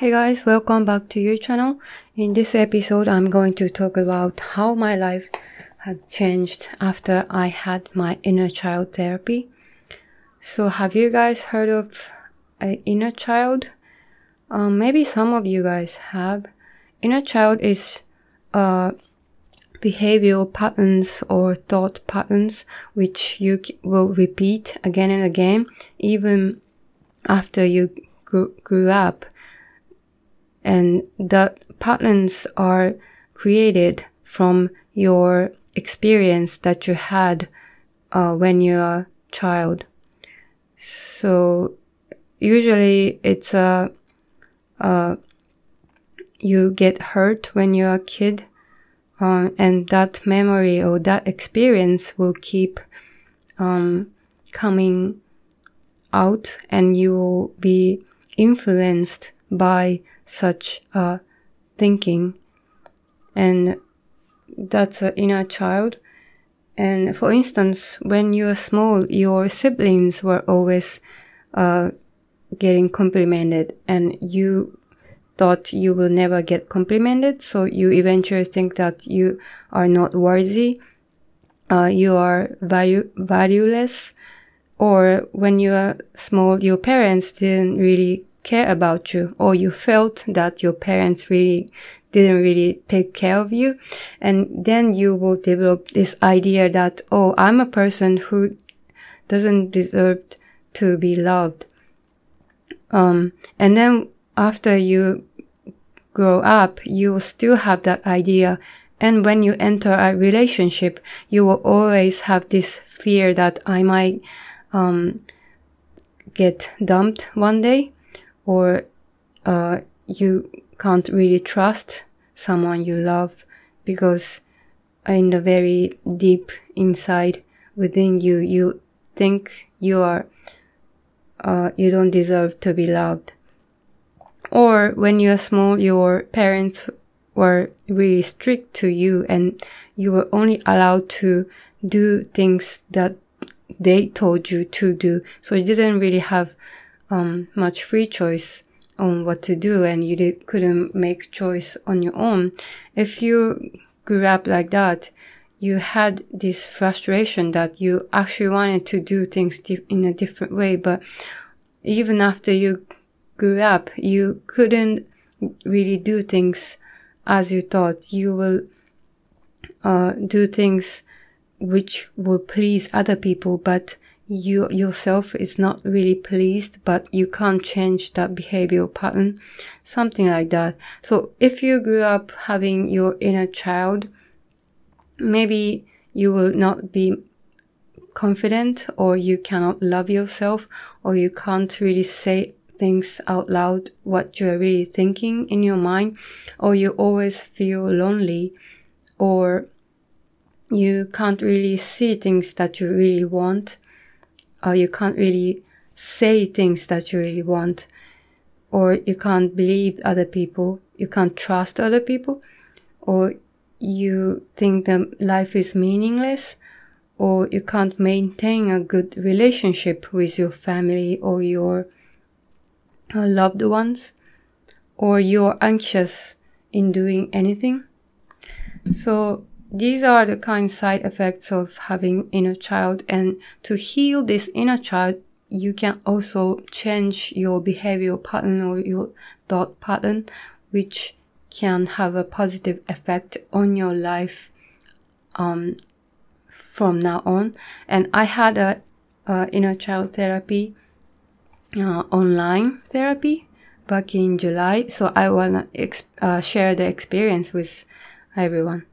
Hey guys, welcome back to your channel. In this episode, I'm going to talk about how my life had changed after I had my inner child therapy. So, have you guys heard of an inner child? Um, maybe some of you guys have. Inner child is uh, behavioral patterns or thought patterns which you will repeat again and again, even after you grew, grew up and the patterns are created from your experience that you had uh, when you're a child. So usually it's a, uh, you get hurt when you're a kid, uh, and that memory or that experience will keep um, coming out, and you will be influenced by such thinking, and that's an inner child. And for instance, when you were small, your siblings were always uh, getting complimented, and you thought you will never get complimented, so you eventually think that you are not worthy, uh, you are value valueless, or when you are small, your parents didn't really care about you or you felt that your parents really didn't really take care of you. And then you will develop this idea that, oh, I'm a person who doesn't deserve to be loved. Um, and then after you grow up, you will still have that idea. And when you enter a relationship, you will always have this fear that I might, um, get dumped one day or uh, you can't really trust someone you love because in the very deep inside within you, you think you are, uh, you don't deserve to be loved. Or when you're small, your parents were really strict to you and you were only allowed to do things that they told you to do. So you didn't really have um, much free choice on what to do and you did, couldn't make choice on your own. If you grew up like that, you had this frustration that you actually wanted to do things in a different way, but even after you grew up, you couldn't really do things as you thought. You will uh, do things which will please other people, but you yourself is not really pleased, but you can't change that behavioral pattern, something like that. So if you grew up having your inner child, maybe you will not be confident or you cannot love yourself or you can't really say things out loud what you're really thinking in your mind or you always feel lonely or you can't really see things that you really want or you can't really say things that you really want, or you can't believe other people, you can't trust other people, or you think that life is meaningless, or you can't maintain a good relationship with your family or your uh, loved ones, or you're anxious in doing anything. So these are the kind side effects of having inner child and to heal this inner child you can also change your behavioral pattern or your thought pattern which can have a positive effect on your life um, from now on. And i had a, a inner child therapy uh, online therapy back in july so i want to exp- uh, share the experience with everyone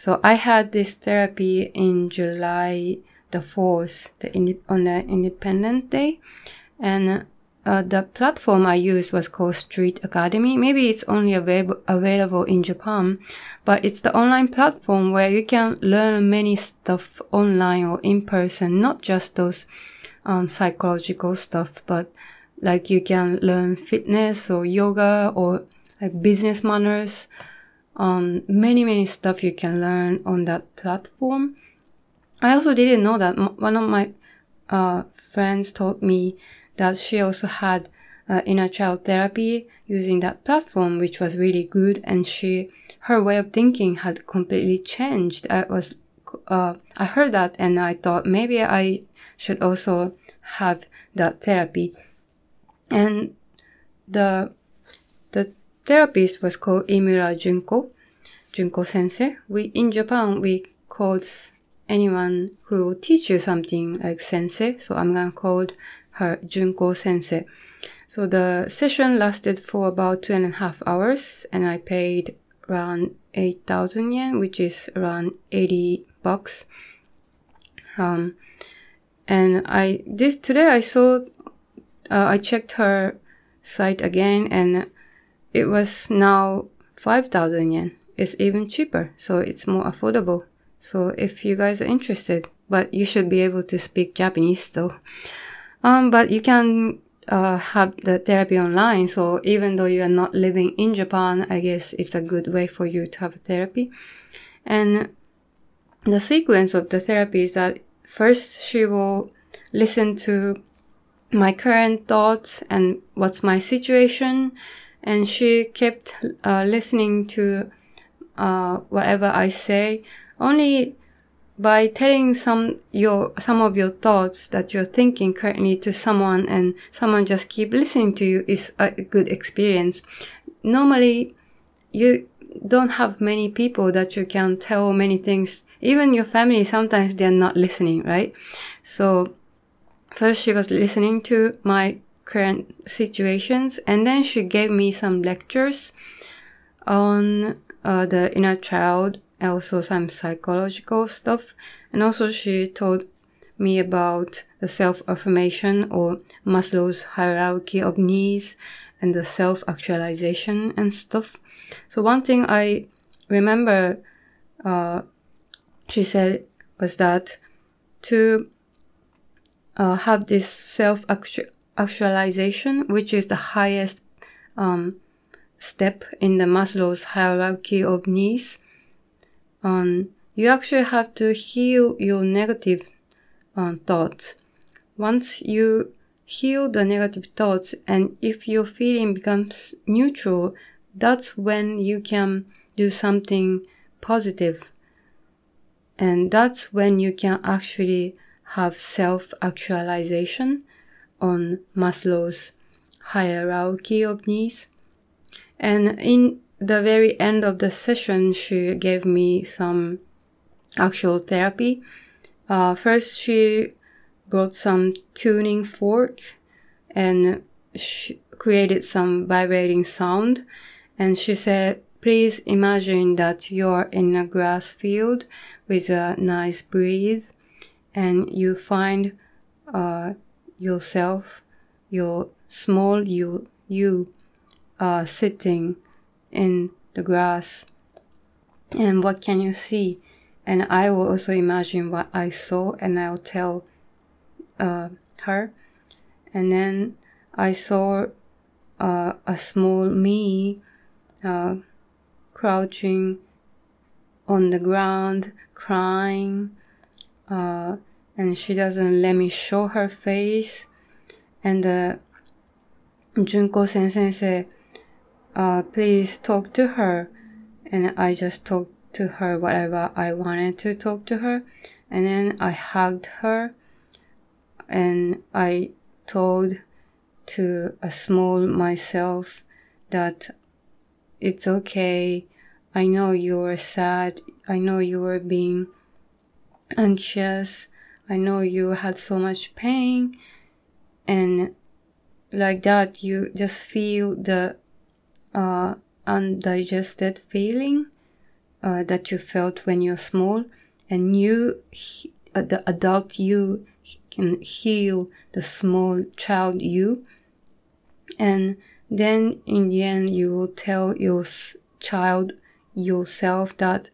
so I had this therapy in July the 4th, the on the Independent Day. And uh, the platform I used was called Street Academy. Maybe it's only available, available in Japan, but it's the online platform where you can learn many stuff online or in person, not just those um, psychological stuff, but like you can learn fitness or yoga or like business manners um, many, many stuff you can learn on that platform. I also didn't know that one of my uh, friends told me that she also had uh, inner child therapy using that platform, which was really good. And she, her way of thinking had completely changed. I was, uh, I heard that and I thought maybe I should also have that therapy. And the, the therapist was called Imura Junko, Junko sensei. We, in Japan, we called anyone who will teach you something like sensei. So I'm gonna call her Junko sensei. So the session lasted for about two and a half hours and I paid around 8,000 yen, which is around 80 bucks. Um, and I, this, today I saw, uh, I checked her site again and it was now 5,000 yen. It's even cheaper, so it's more affordable. So if you guys are interested, but you should be able to speak Japanese though. Um, but you can uh, have the therapy online. So even though you are not living in Japan, I guess it's a good way for you to have therapy. And the sequence of the therapy is that first she will listen to my current thoughts and what's my situation. And she kept uh, listening to uh, whatever I say only by telling some your some of your thoughts that you're thinking currently to someone and someone just keep listening to you is a good experience. Normally you don't have many people that you can tell many things. Even your family sometimes they're not listening right? So first she was listening to my current situations and then she gave me some lectures on uh, the inner child also some psychological stuff. And also she told me about the self-affirmation or Maslow's hierarchy of needs and the self-actualization and stuff. So one thing I remember, uh, she said was that to uh, have this self-actualization, which is the highest um, step in the Maslow's hierarchy of needs, um, you actually have to heal your negative um, thoughts. Once you heal the negative thoughts and if your feeling becomes neutral, that's when you can do something positive. And that's when you can actually have self actualization on Maslow's hierarchy of needs. And in the very end of the session, she gave me some actual therapy. Uh, first, she brought some tuning fork and she created some vibrating sound. And she said, please imagine that you're in a grass field with a nice breeze and you find uh, yourself, your small you, you uh, sitting in the grass. And what can you see? And I will also imagine what I saw and I'll tell uh, her. And then I saw uh, a small me uh, crouching on the ground, crying. And she doesn't let me show her face. And uh, Junko sensei said, uh, please talk to her. And I just talked to her whatever I wanted to talk to her. And then I hugged her and I told to a small myself that it's okay. I know you were sad. I know you were being anxious. I know you had so much pain. And like that, you just feel the uh, undigested feeling uh, that you felt when you're small, and you, uh, the adult you, can heal the small child you, and then in the end you will tell your child yourself that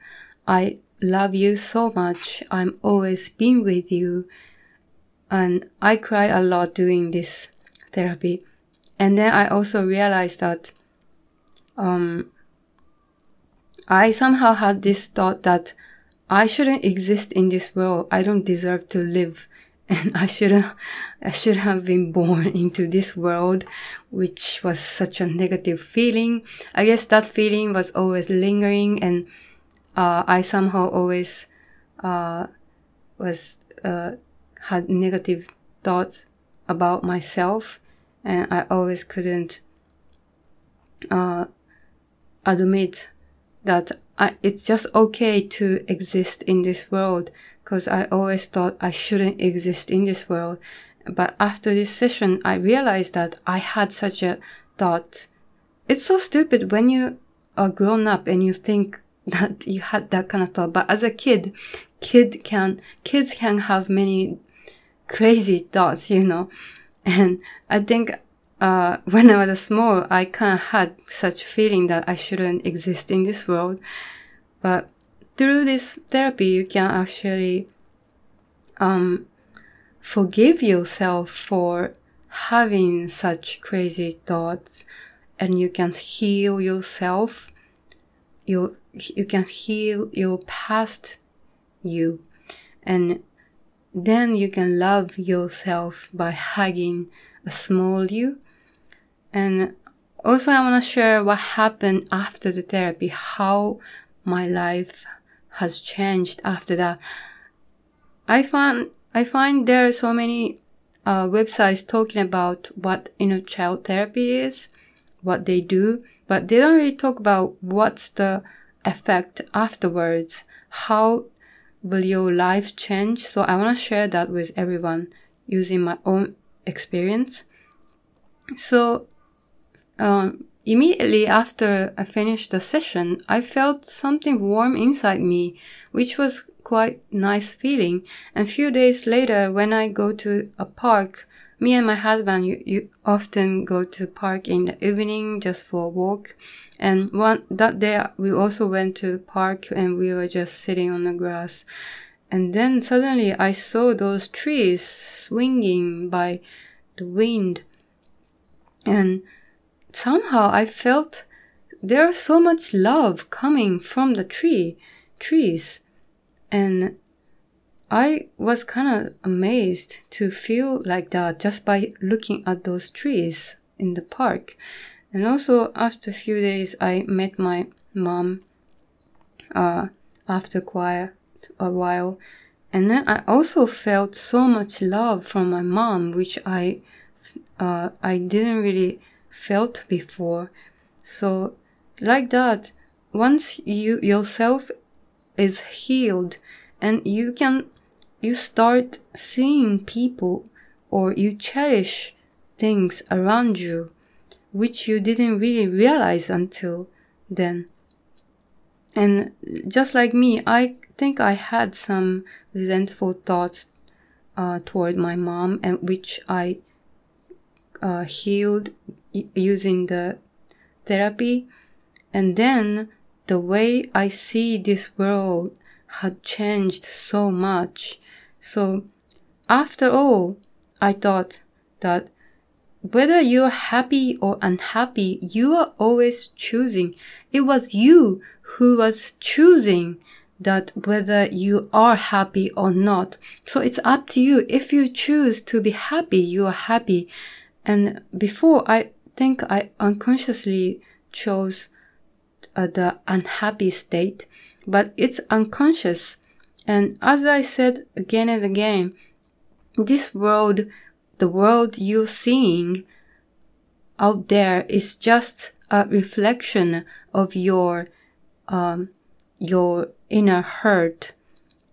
I love you so much. I'm always being with you. And I cry a lot doing this therapy. And then I also realized that um, I somehow had this thought that I shouldn't exist in this world. I don't deserve to live and I shouldn't, I should have been born into this world, which was such a negative feeling. I guess that feeling was always lingering, and uh, I somehow always uh, was uh, had negative thoughts about myself, and I always couldn't uh, admit that I, it's just okay to exist in this world because I always thought I shouldn't exist in this world. But after this session, I realized that I had such a thought. It's so stupid when you are grown up and you think that you had that kind of thought. But as a kid, kid can, kids can have many crazy thoughts, you know. And I think, uh, when I was small, I kind of had such feeling that I shouldn't exist in this world. But through this therapy, you can actually um, forgive yourself for having such crazy thoughts, and you can heal yourself. You you can heal your past you, and then you can love yourself by hugging a small you. And also, I want to share what happened after the therapy, how my life has changed after that. I find I find there are so many uh, websites talking about what inner child therapy is, what they do, but they don't really talk about what's the effect afterwards. How will your life change? So I want to share that with everyone using my own experience. So um, Immediately after I finished the session, I felt something warm inside me, which was quite nice feeling. And few days later, when I go to a park, me and my husband, you, you often go to park in the evening just for a walk. And one, that day we also went to park and we were just sitting on the grass. And then suddenly I saw those trees swinging by the wind. And somehow I felt there's so much love coming from the tree, trees. And I was kind of amazed to feel like that just by looking at those trees in the park. And also after a few days, I met my mom, uh, after quite a while. And then I also felt so much love from my mom, which I, uh, I didn't really felt before. So, like that, once you yourself is healed and you can, you start seeing people or you cherish things around you which you didn't really realize until then. And just like me, I think I had some resentful thoughts uh, toward my mom, and which I uh, healed using the therapy. And then the way I see this world had changed so much. So after all, I thought that whether you're happy or unhappy, you are always choosing. It was you who was choosing that whether you are happy or not. So it's up to you. If you choose to be happy, you are happy. And before I think I unconsciously chose uh, the unhappy state, but it's unconscious. And as I said again and again, this world, the world you're seeing out there is just a reflection of your, um, your inner hurt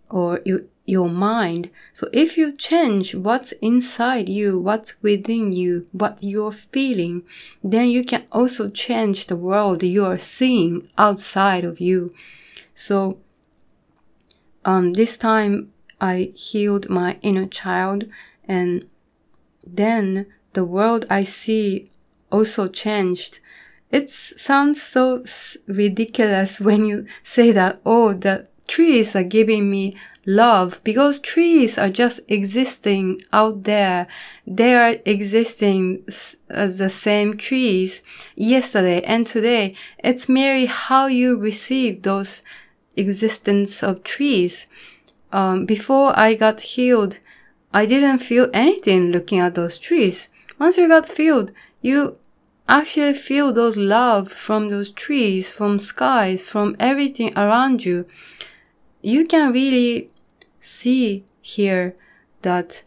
or your your mind. So if you change what's inside you, what's within you, what you're feeling, then you can also change the world you're seeing outside of you. So, um, this time I healed my inner child and then the world I see also changed. It sounds so ridiculous when you say that, oh, the trees are giving me love because trees are just existing out there. They are existing as the same trees yesterday and today. It's merely how you receive those existence of trees. Um, before I got healed, I didn't feel anything looking at those trees. Once you got healed, you actually feel those love from those trees, from skies, from everything around you. You can really see here that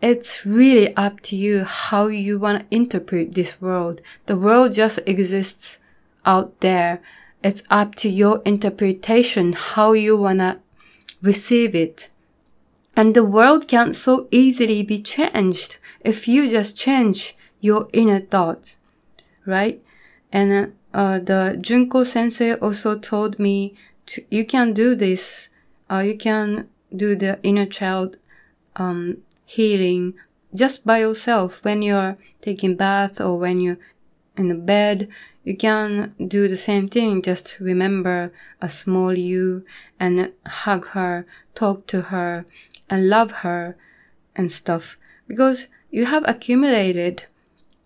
it's really up to you how you want to interpret this world. The world just exists out there. It's up to your interpretation, how you want to receive it. And the world can so easily be changed if you just change your inner thoughts, right? And uh, uh, the Junko sensei also told me to, you can do this. Uh, you can do the inner child um, healing just by yourself when you're taking bath or when you're in the bed. You can do the same thing. Just remember a small you and hug her, talk to her, and love her and stuff because you have accumulated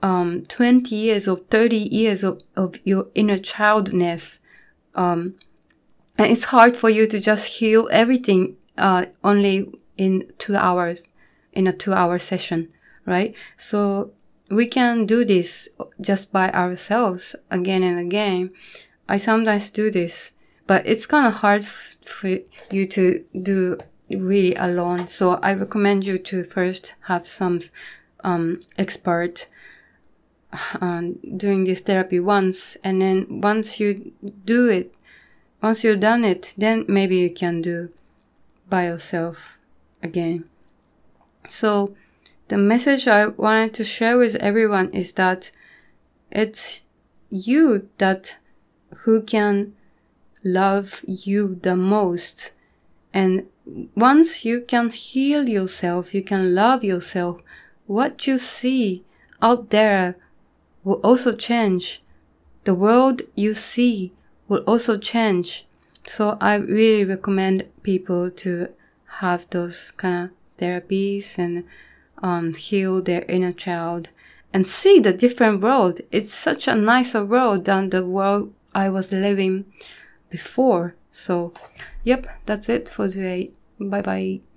um, 20 years or 30 years of, of your inner childness. Um, and it's hard for you to just heal everything uh, only in two hours, in a two hour session, right? So we can do this just by ourselves again and again. I sometimes do this, but it's kind of hard for you to do really alone. So I recommend you to first have some um, expert um, doing this therapy once, and then once you do it, once you've done it, then maybe you can do by yourself again. So the message I wanted to share with everyone is that it's you that who can love you the most and once you can heal yourself, you can love yourself, what you see out there will also change. The world you see will also change. So I really recommend people to have those kind of therapies and um, heal their inner child and see the different world. It's such a nicer world than the world I was living before. So, yep, that's it for today. Bye bye.